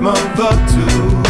month or two.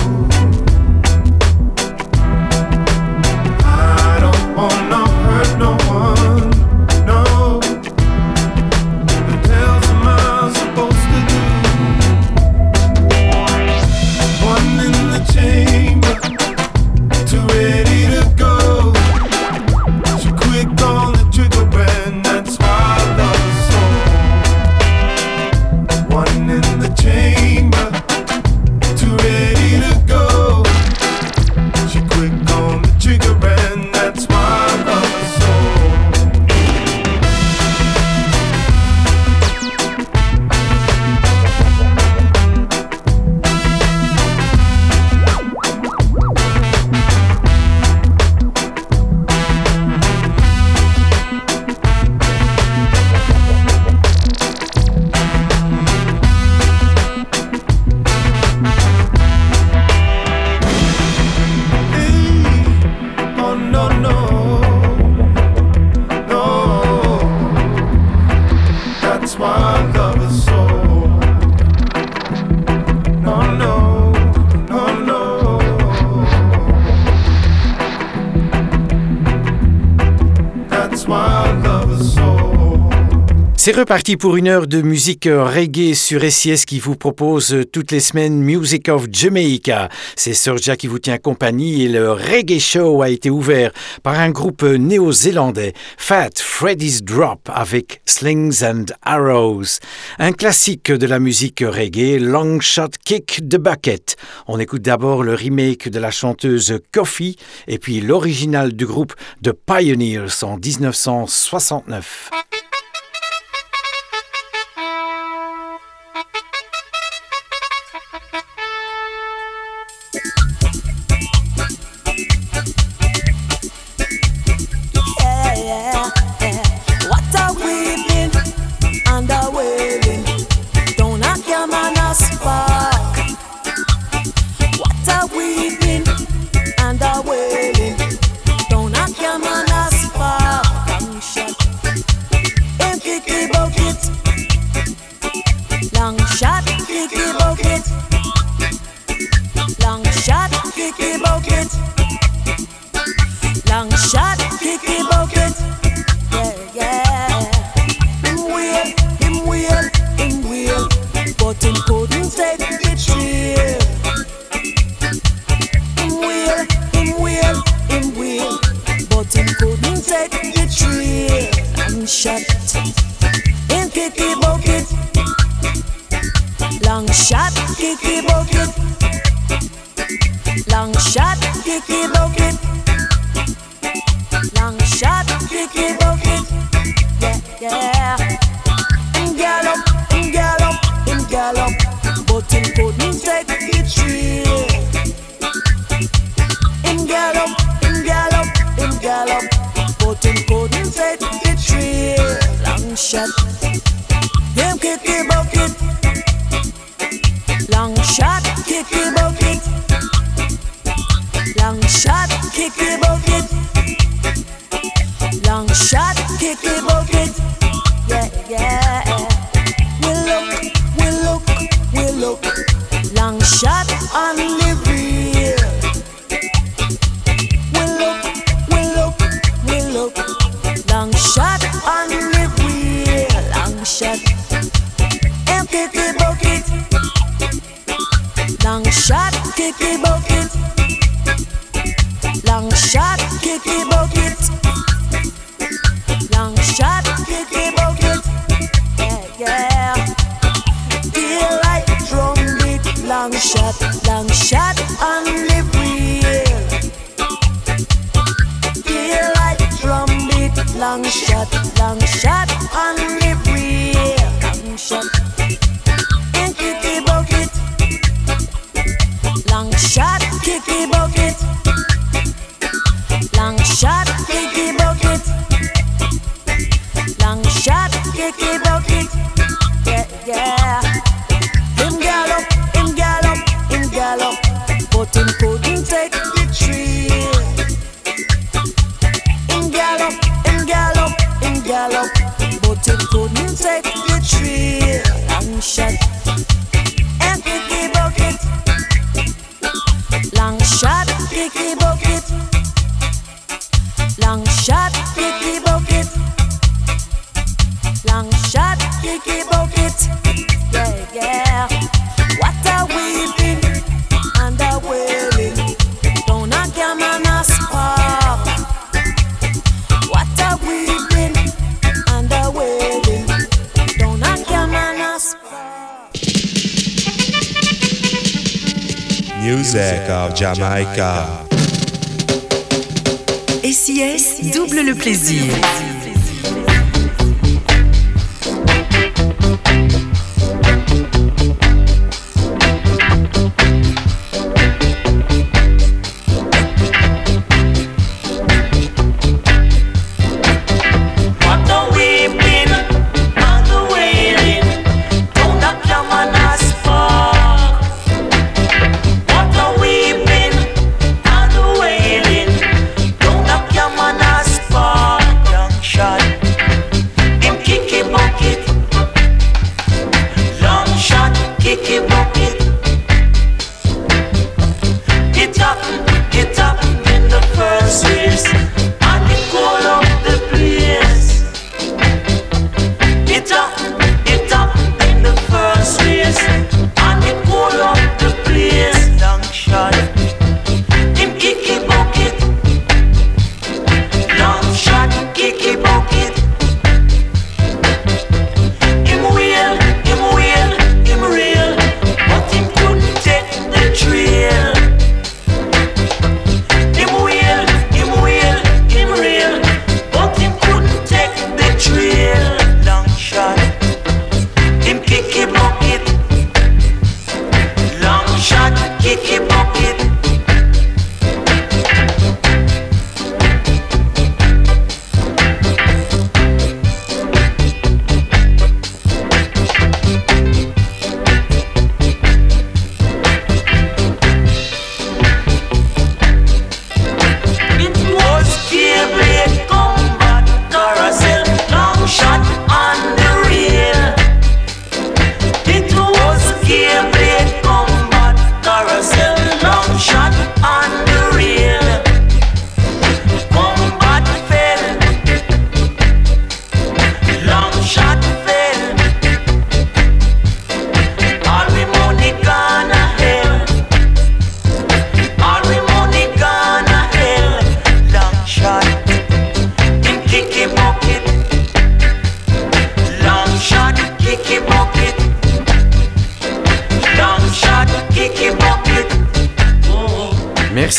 C'est reparti pour une heure de musique reggae sur SIS qui vous propose toutes les semaines Music of Jamaica. C'est Serja qui vous tient compagnie et le Reggae Show a été ouvert par un groupe néo-zélandais, Fat Freddy's Drop avec Slings and Arrows. Un classique de la musique reggae, Long Shot Kick the Bucket. On écoute d'abord le remake de la chanteuse Coffee et puis l'original du groupe The Pioneers en 1969. Jamaica. SIS double le plaisir.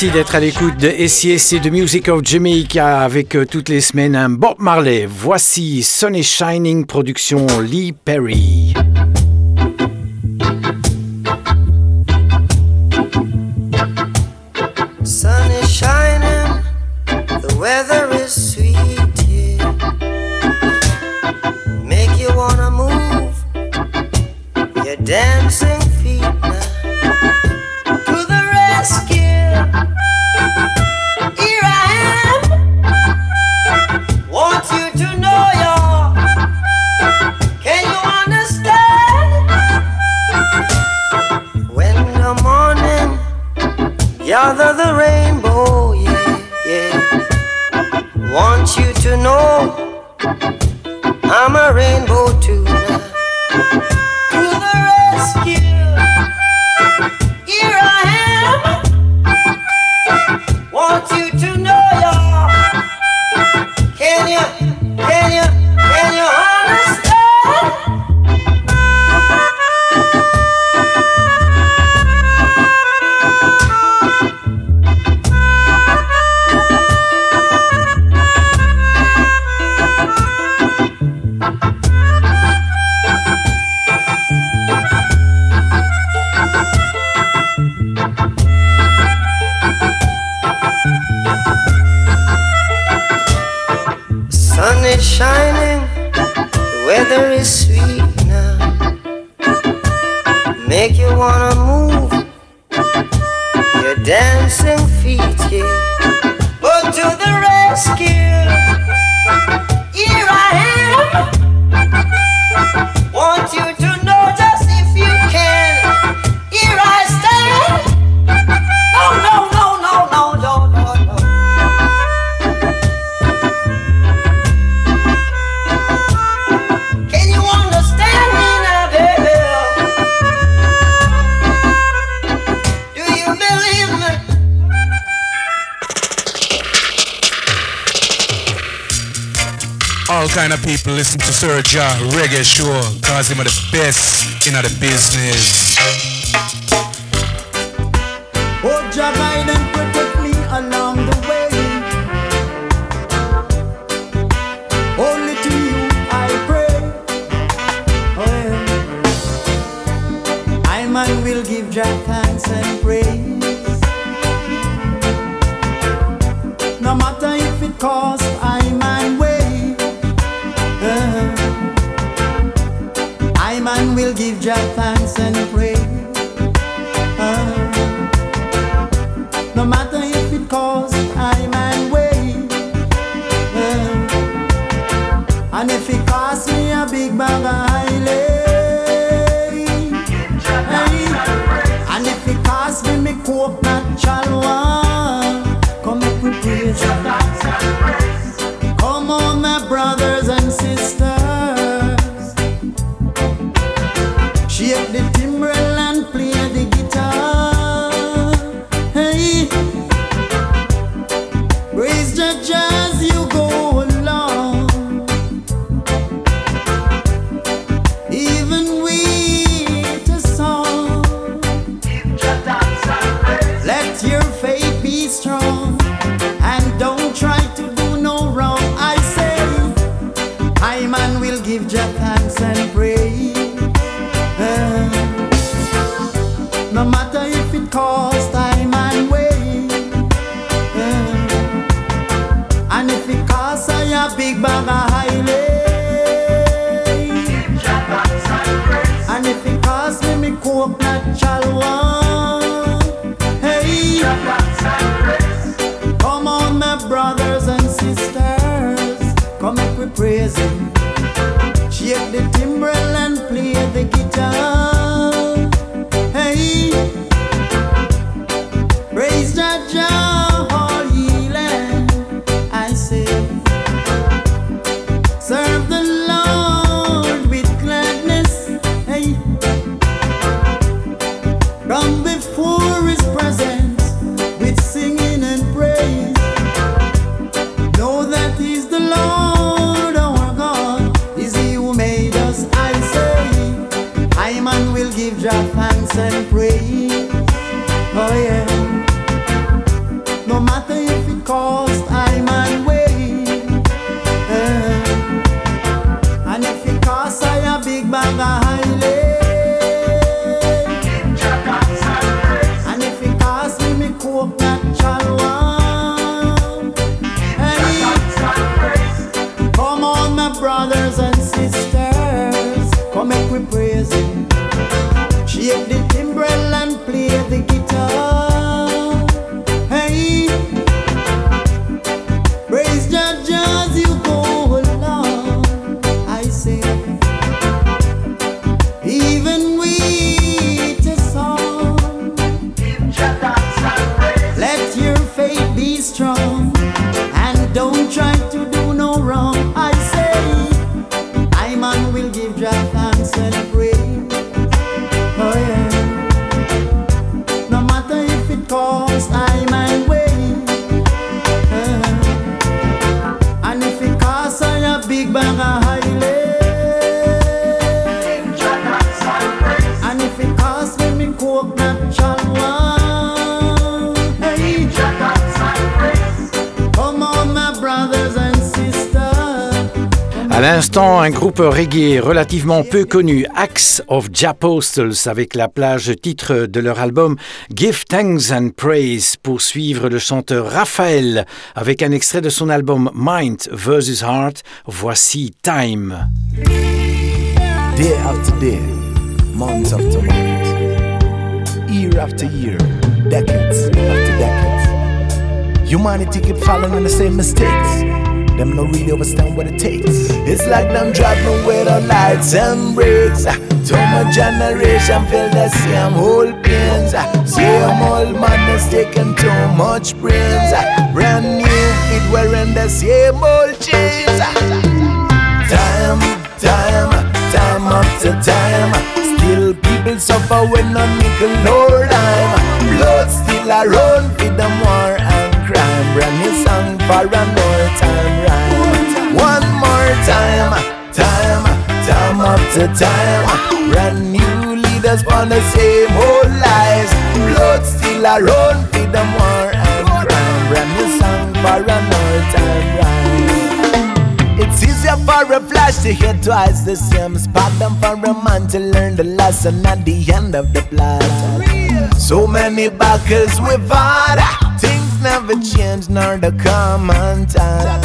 Merci d'être à l'écoute de SISC de Music of Jamaica avec euh, toutes les semaines un Bob Marley. Voici Sunny Shining, production Lee Perry. Serja Reggae Show, cause him are the best in the business. is groupe reggae relativement peu connu, Axe of Japostles, avec la plage titre de leur album Give Thanks and Praise, pour suivre le chanteur Raphaël avec un extrait de son album Mind vs Heart. Voici Time. Day after day, month after month, year after year, decades after decades. Humanity keep falling in the same mistakes. Them no really understand what it takes. It's like them driving with the lights and brakes. Too much generation feel the same old pains. Same old madness taking too much brains. Brand new feet wearing the same old chains. Time, time, time after time. Still people suffer when no nickel nor dime. Blood still around for them war Brand new song for an old time rhyme. One more time, time, time after time. Brand new leaders for the same old lies. Blood still around for them war and crime. Brand new song for an old time rhyme. It's easier for a flash to hit twice the same spot than for a man to learn the lesson at the end of the plot. So many battles we've had, never change nor the common time.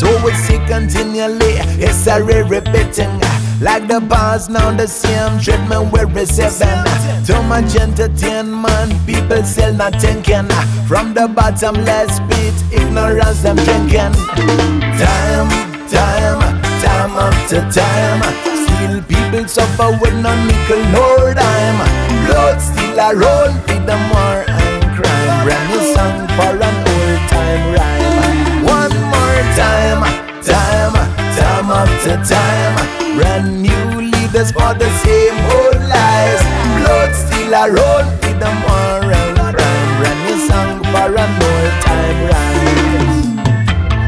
So we see continually, it's a repeating. Like the past, now the same treatment we're receiving. Too much entertainment, people still not thinking. From the bottomless pit, ignorance them drinking. Time, time, time after time. Still people suffer with no nickel nor dime. Blood still around for them war Brand new song for an old time rhyme. One more time, time, time after time. Brand new leaders for the same old lies. Blood still around for them war and crime. Brand new song for an old time rhyme.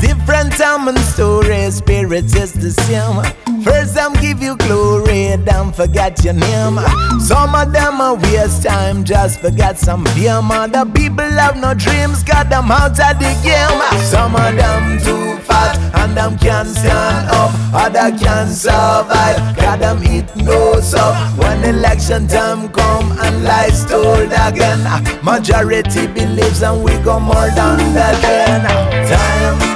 Different time and story, spirits is the same. First them give you glory, then forget your name. Some of them a waste time, just forget some fame. Other people have no dreams, got them out of the game. Some of them too fat, and them can't stand up. Other can't survive, got them eat no up. When election time come and lies told again, majority believes and we go more than. Time, time,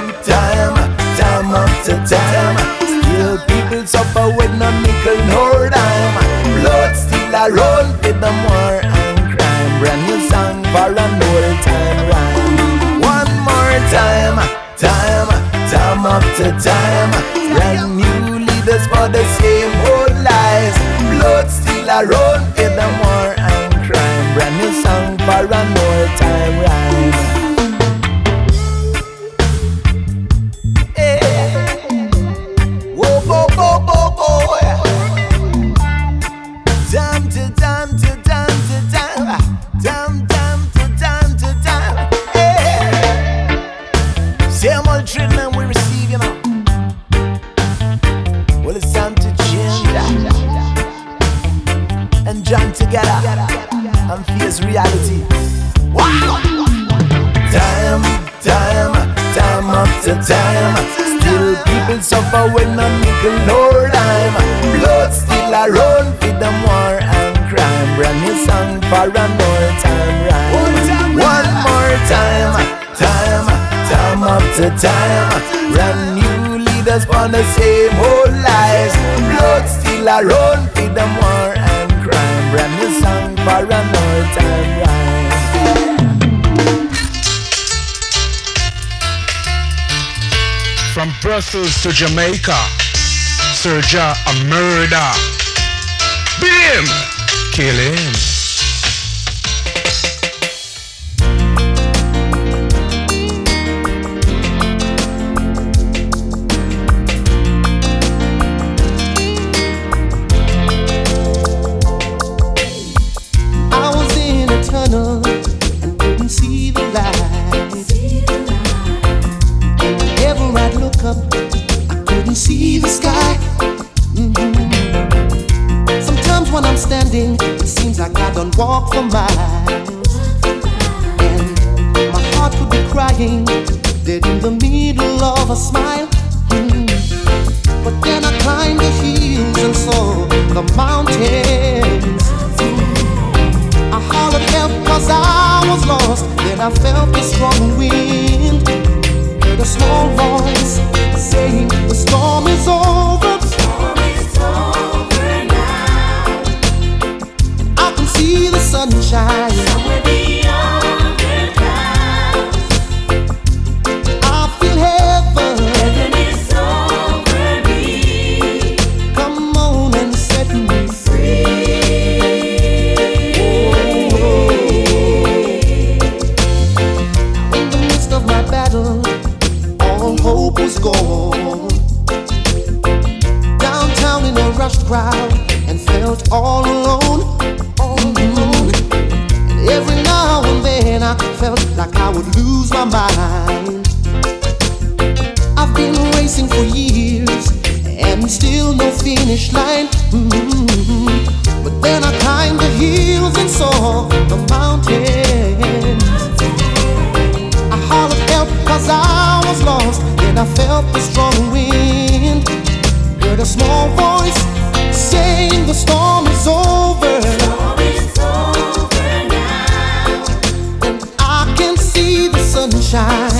after time. Still people suffer with no nickel nor dime. Blood still around for them war and crime. Brand new song for an old time rhyme. One more time, time, time after time. Brand new leaders for the same old lies. Blood still around for them war and crime. Brand new song for an old time rhyme. after time. Brand new leaders on the same old lies. Blood still around run feed them war and crime. Brand new song for another time. Rhyme. From Brussels to Jamaica, Sergio a murder. Beat him, kill him. shine.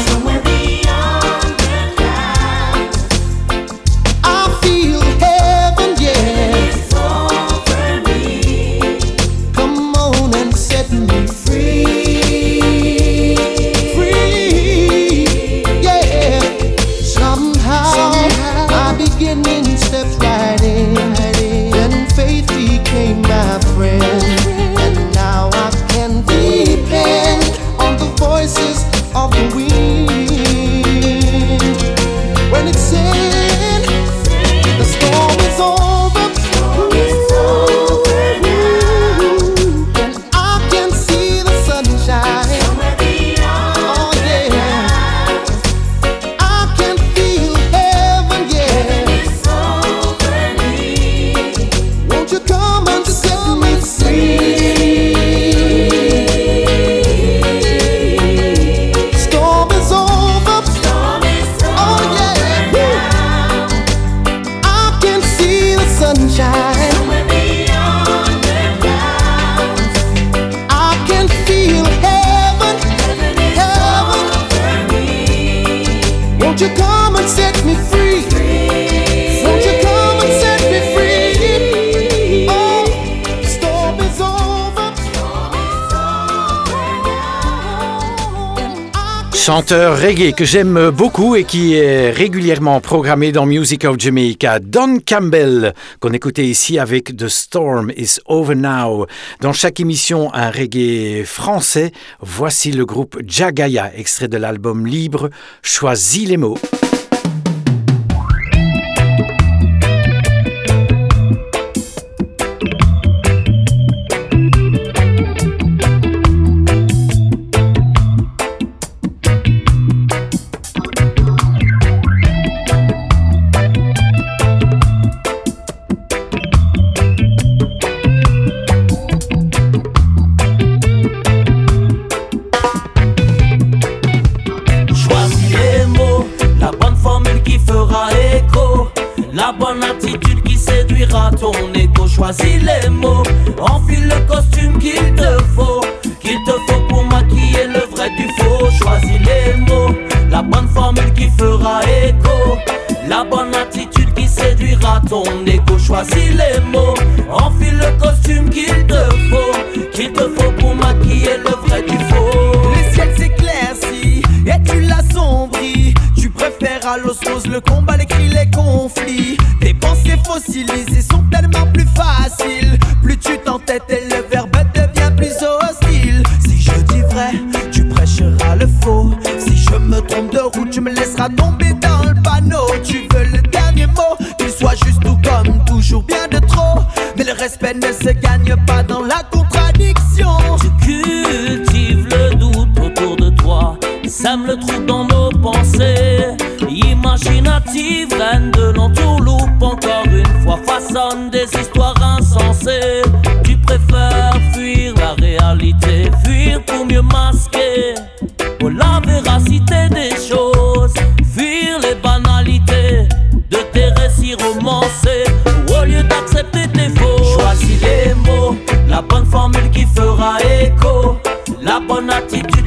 chanteur reggae que j'aime beaucoup et qui est régulièrement programmé dans Music of Jamaica, Don Campbell, qu'on écoutait ici avec The Storm is Over Now. Dans chaque émission, un reggae français. Voici le groupe Jagaya, extrait de l'album libre Choisis les mots.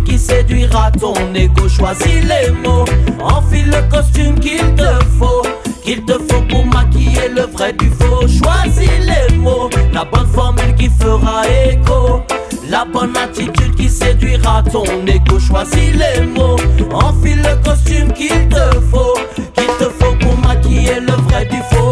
qui séduira ton ego. Choisis les mots, enfile le costume qu'il te faut, qu'il te faut pour maquiller le vrai du faux. Choisis les mots, la bonne formule qui fera écho. La bonne attitude qui séduira ton ego. Choisis les mots, enfile le costume qu'il te faut, qu'il te faut pour maquiller le vrai du faux.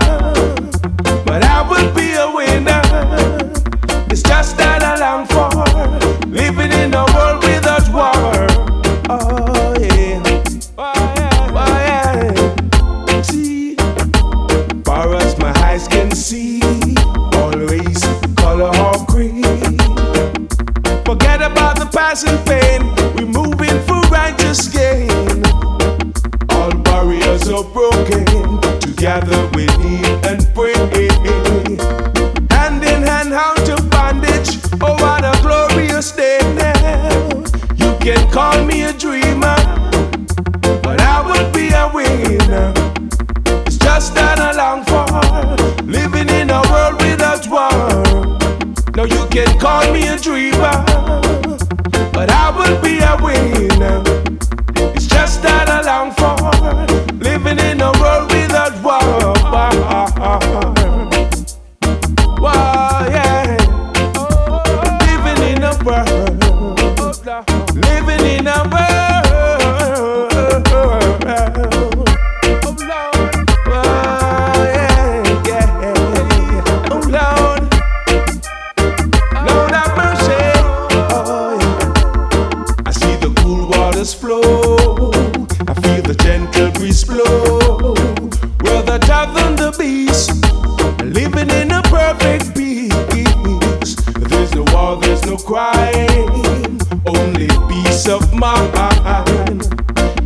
no crime, only peace of mind.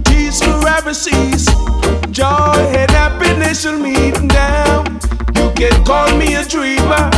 Peace forever cease, joy and happiness will meet Now You can call me a dreamer.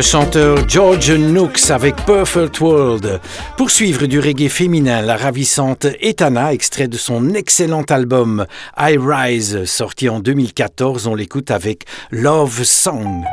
Le chanteur George Nooks avec Perfect World. Pour suivre du reggae féminin, la ravissante Etana, extrait de son excellent album I Rise, sorti en 2014, on l'écoute avec Love Song.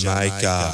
Jamaica.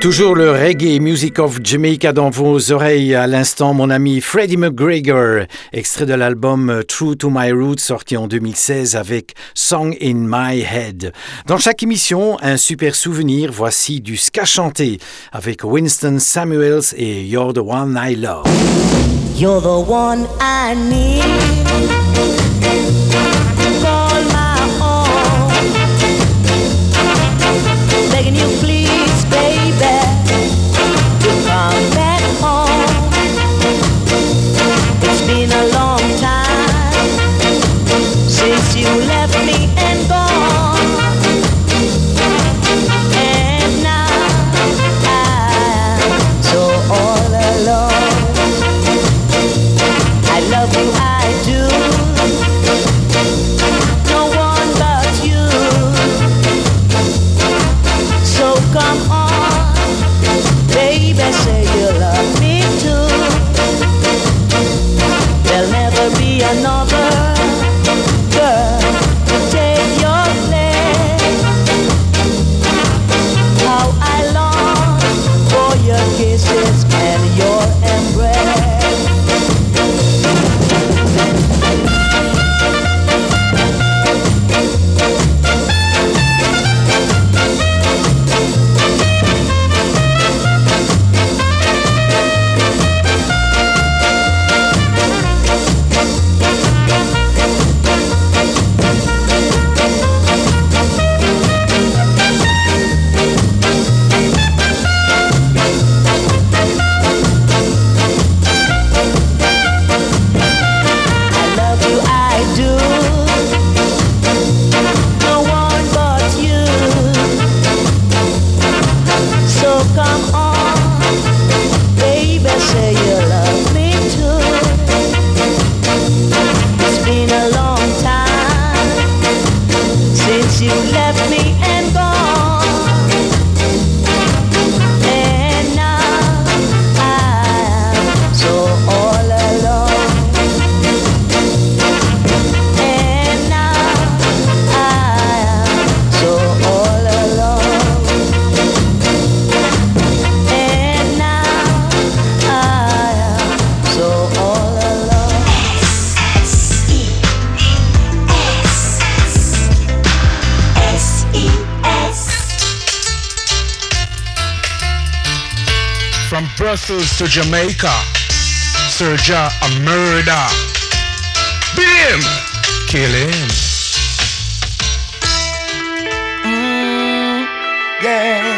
Toujours le reggae music of Jamaica dans vos oreilles à l'instant, mon ami Freddie McGregor, extrait de l'album True to My Roots sorti en 2016 avec Song in My Head. Dans chaque émission, un super souvenir, voici du ska chanté avec Winston Samuels et You're the One I Love. You're the one I need. Jamaica. Serja a murder. Beat him. Kill him. Mm, yeah.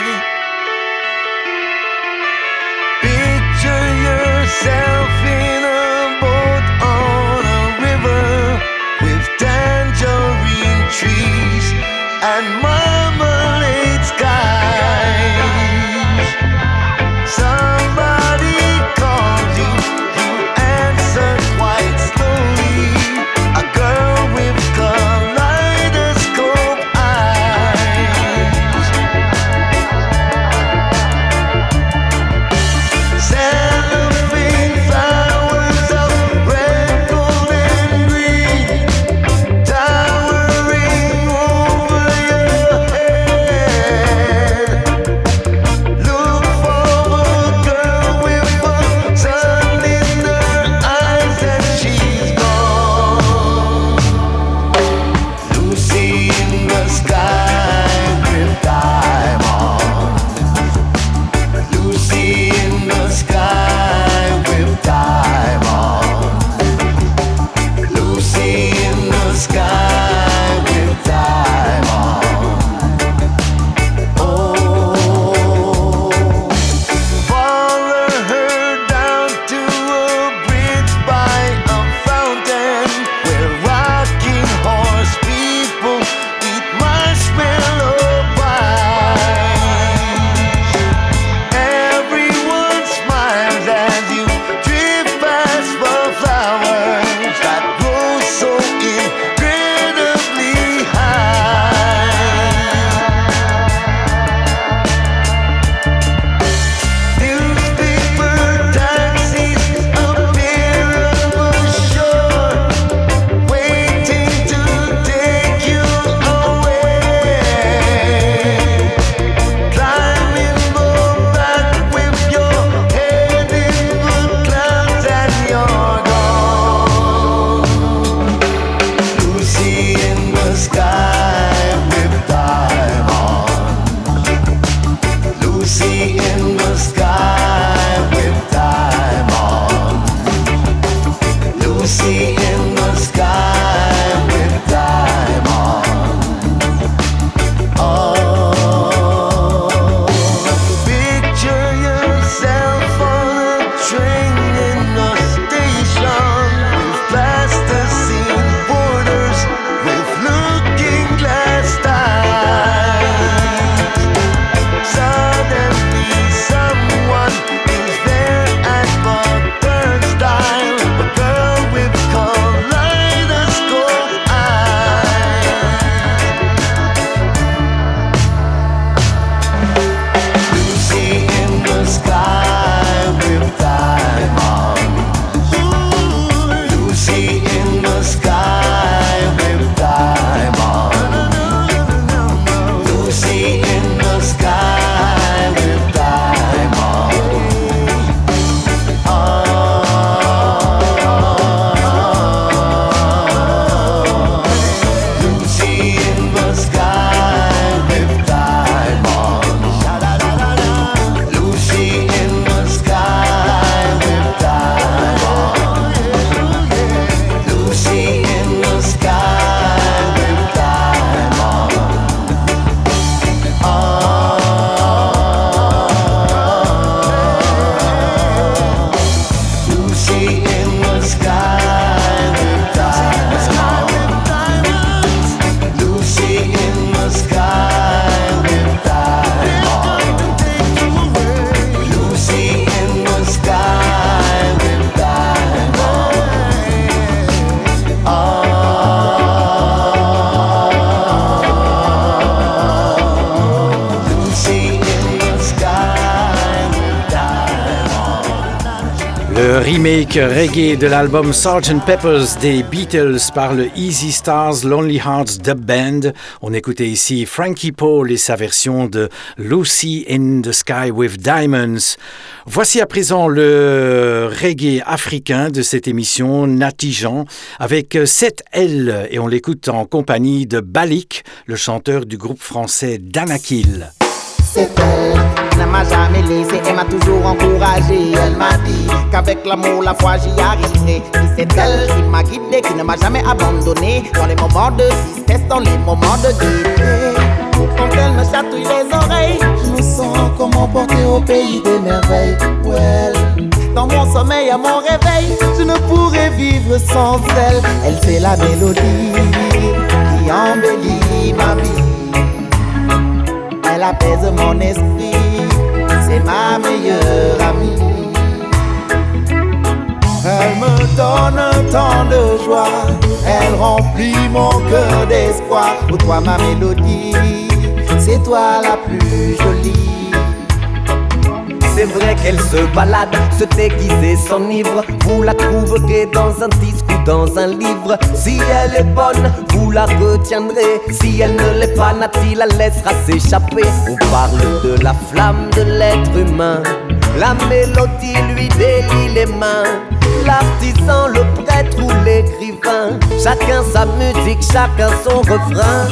Remake reggae de l'album Sgt. Peppers des Beatles par le Easy Stars Lonely Hearts Dub Band. On écoutait ici Frankie Paul et sa version de Lucy in the Sky with Diamonds. Voici à présent le reggae africain de cette émission, Natijan, avec 7L et on l'écoute en compagnie de Balik, le chanteur du groupe français Danakil. C'est elle. Ne m'a jamais laissé, elle m'a toujours encouragé. Elle m'a dit qu'avec l'amour, la foi, j'y arriverai. C'est elle qui m'a guidé, qui ne m'a jamais abandonné. Dans les moments de tristesse, dans les moments de gaieté. Quand elle me chatouille les oreilles, je me sens comme emporté au pays des merveilles. Well. Dans mon sommeil, à mon réveil, je ne pourrais vivre sans elle. Elle fait la mélodie qui embellit ma vie elle apaise mon esprit, c'est ma meilleure amie. Elle me donne un temps de joie, elle remplit mon cœur d'espoir. Pour toi ma mélodie, c'est toi la plus jolie. C'est vrai qu'elle se balade, se déguise et s'enivre. Vous la trouverez dans un ou dans un livre. Si elle est bonne, vous la retiendrez. Si elle ne l'est pas, Nati la laissera s'échapper. On parle de la flamme de l'être humain. La mélodie lui délie les mains. L'artisan, le prêtre ou l'écrivain. Chacun sa musique, chacun son refrain.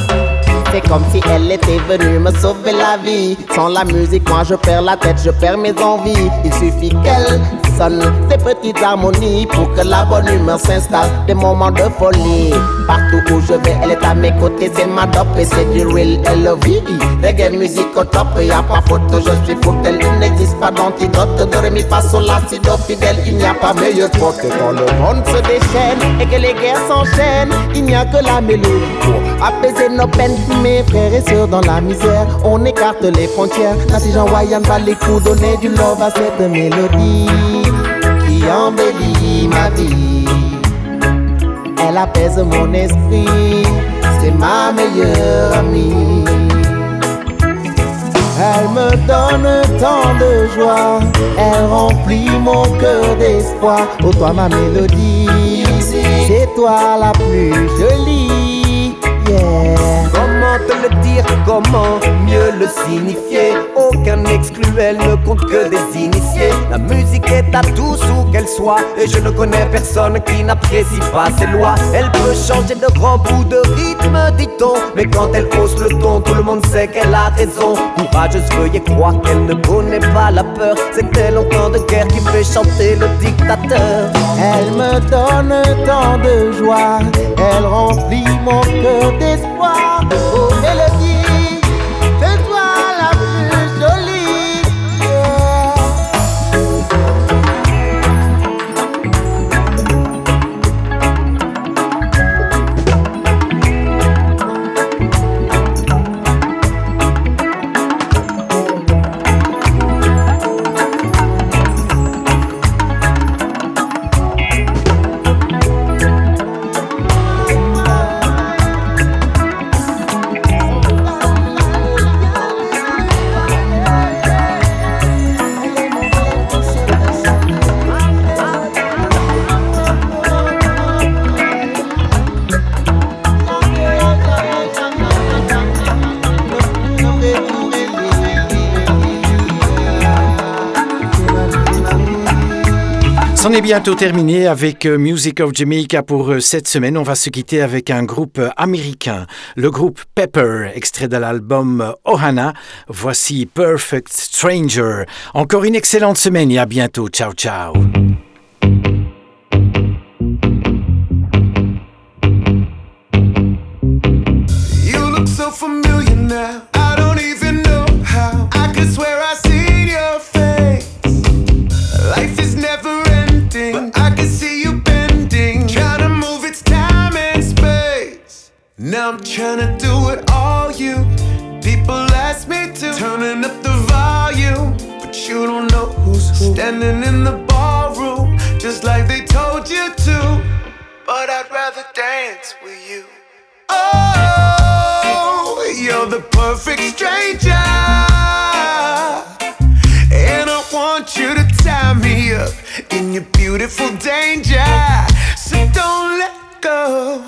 C'est comme si elle était venue me sauver la vie. Sans la musique, moi je perds la tête, je perds mes envies. Il suffit qu'elle sonne ces petites harmonies pour que la bonne humeur s'installe. Des moments de folie. Partout où je vais, elle est à mes côtés, c'est ma dope et c'est du real L.O.V. Reggae musique au top, y a pas faute, je suis faute. Elle n'existe pas d'antidote. De rémi pas sur l'acide fidèle, il n'y a pas meilleur pote. Quand le monde se déchaîne et que les guerres s'enchaînent, il n'y a que la mélodie pour apaiser nos peines. Mes frères et sœurs dans la misère, on écarte les frontières. Nati Jean Wayan va les coups donner du love à cette mélodie embellit ma vie. Elle apaise mon esprit, c'est ma meilleure amie. Elle me donne tant de joie, elle remplit mon cœur d'espoir. Oh toi ma mélodie, c'est toi la plus jolie. Yeah. Comment te le dire, comment mieux le signifier? Aucun excluel ne compte que des initiés. La musique est à tous où qu'elle soit. Et je ne connais personne qui n'apprécie pas ses lois. Elle peut changer de robe ou de rythme, dit-on. Mais quand elle hausse le ton, tout le monde sait qu'elle a raison. Courageuse, veuillez croire qu'elle ne connaît pas la peur. C'est tel longtemps de guerre qui fait chanter le dictateur. Elle me donne tant de joie. Elle remplit mon cœur d'espoir Oh bientôt terminé avec euh, Music of Jamaica pour euh, cette semaine. On va se quitter avec un groupe euh, américain, le groupe Pepper, extrait de l'album Ohana. Voici Perfect Stranger. Encore une excellente semaine et à bientôt. Ciao, ciao. I'm trying to do it all you. People ask me to. Turning up the volume. But you don't know who's who. Standing in the ballroom. Just like they told you to. But I'd rather dance with you. Oh, you're the perfect stranger. And I want you to tie me up in your beautiful danger. So don't let go.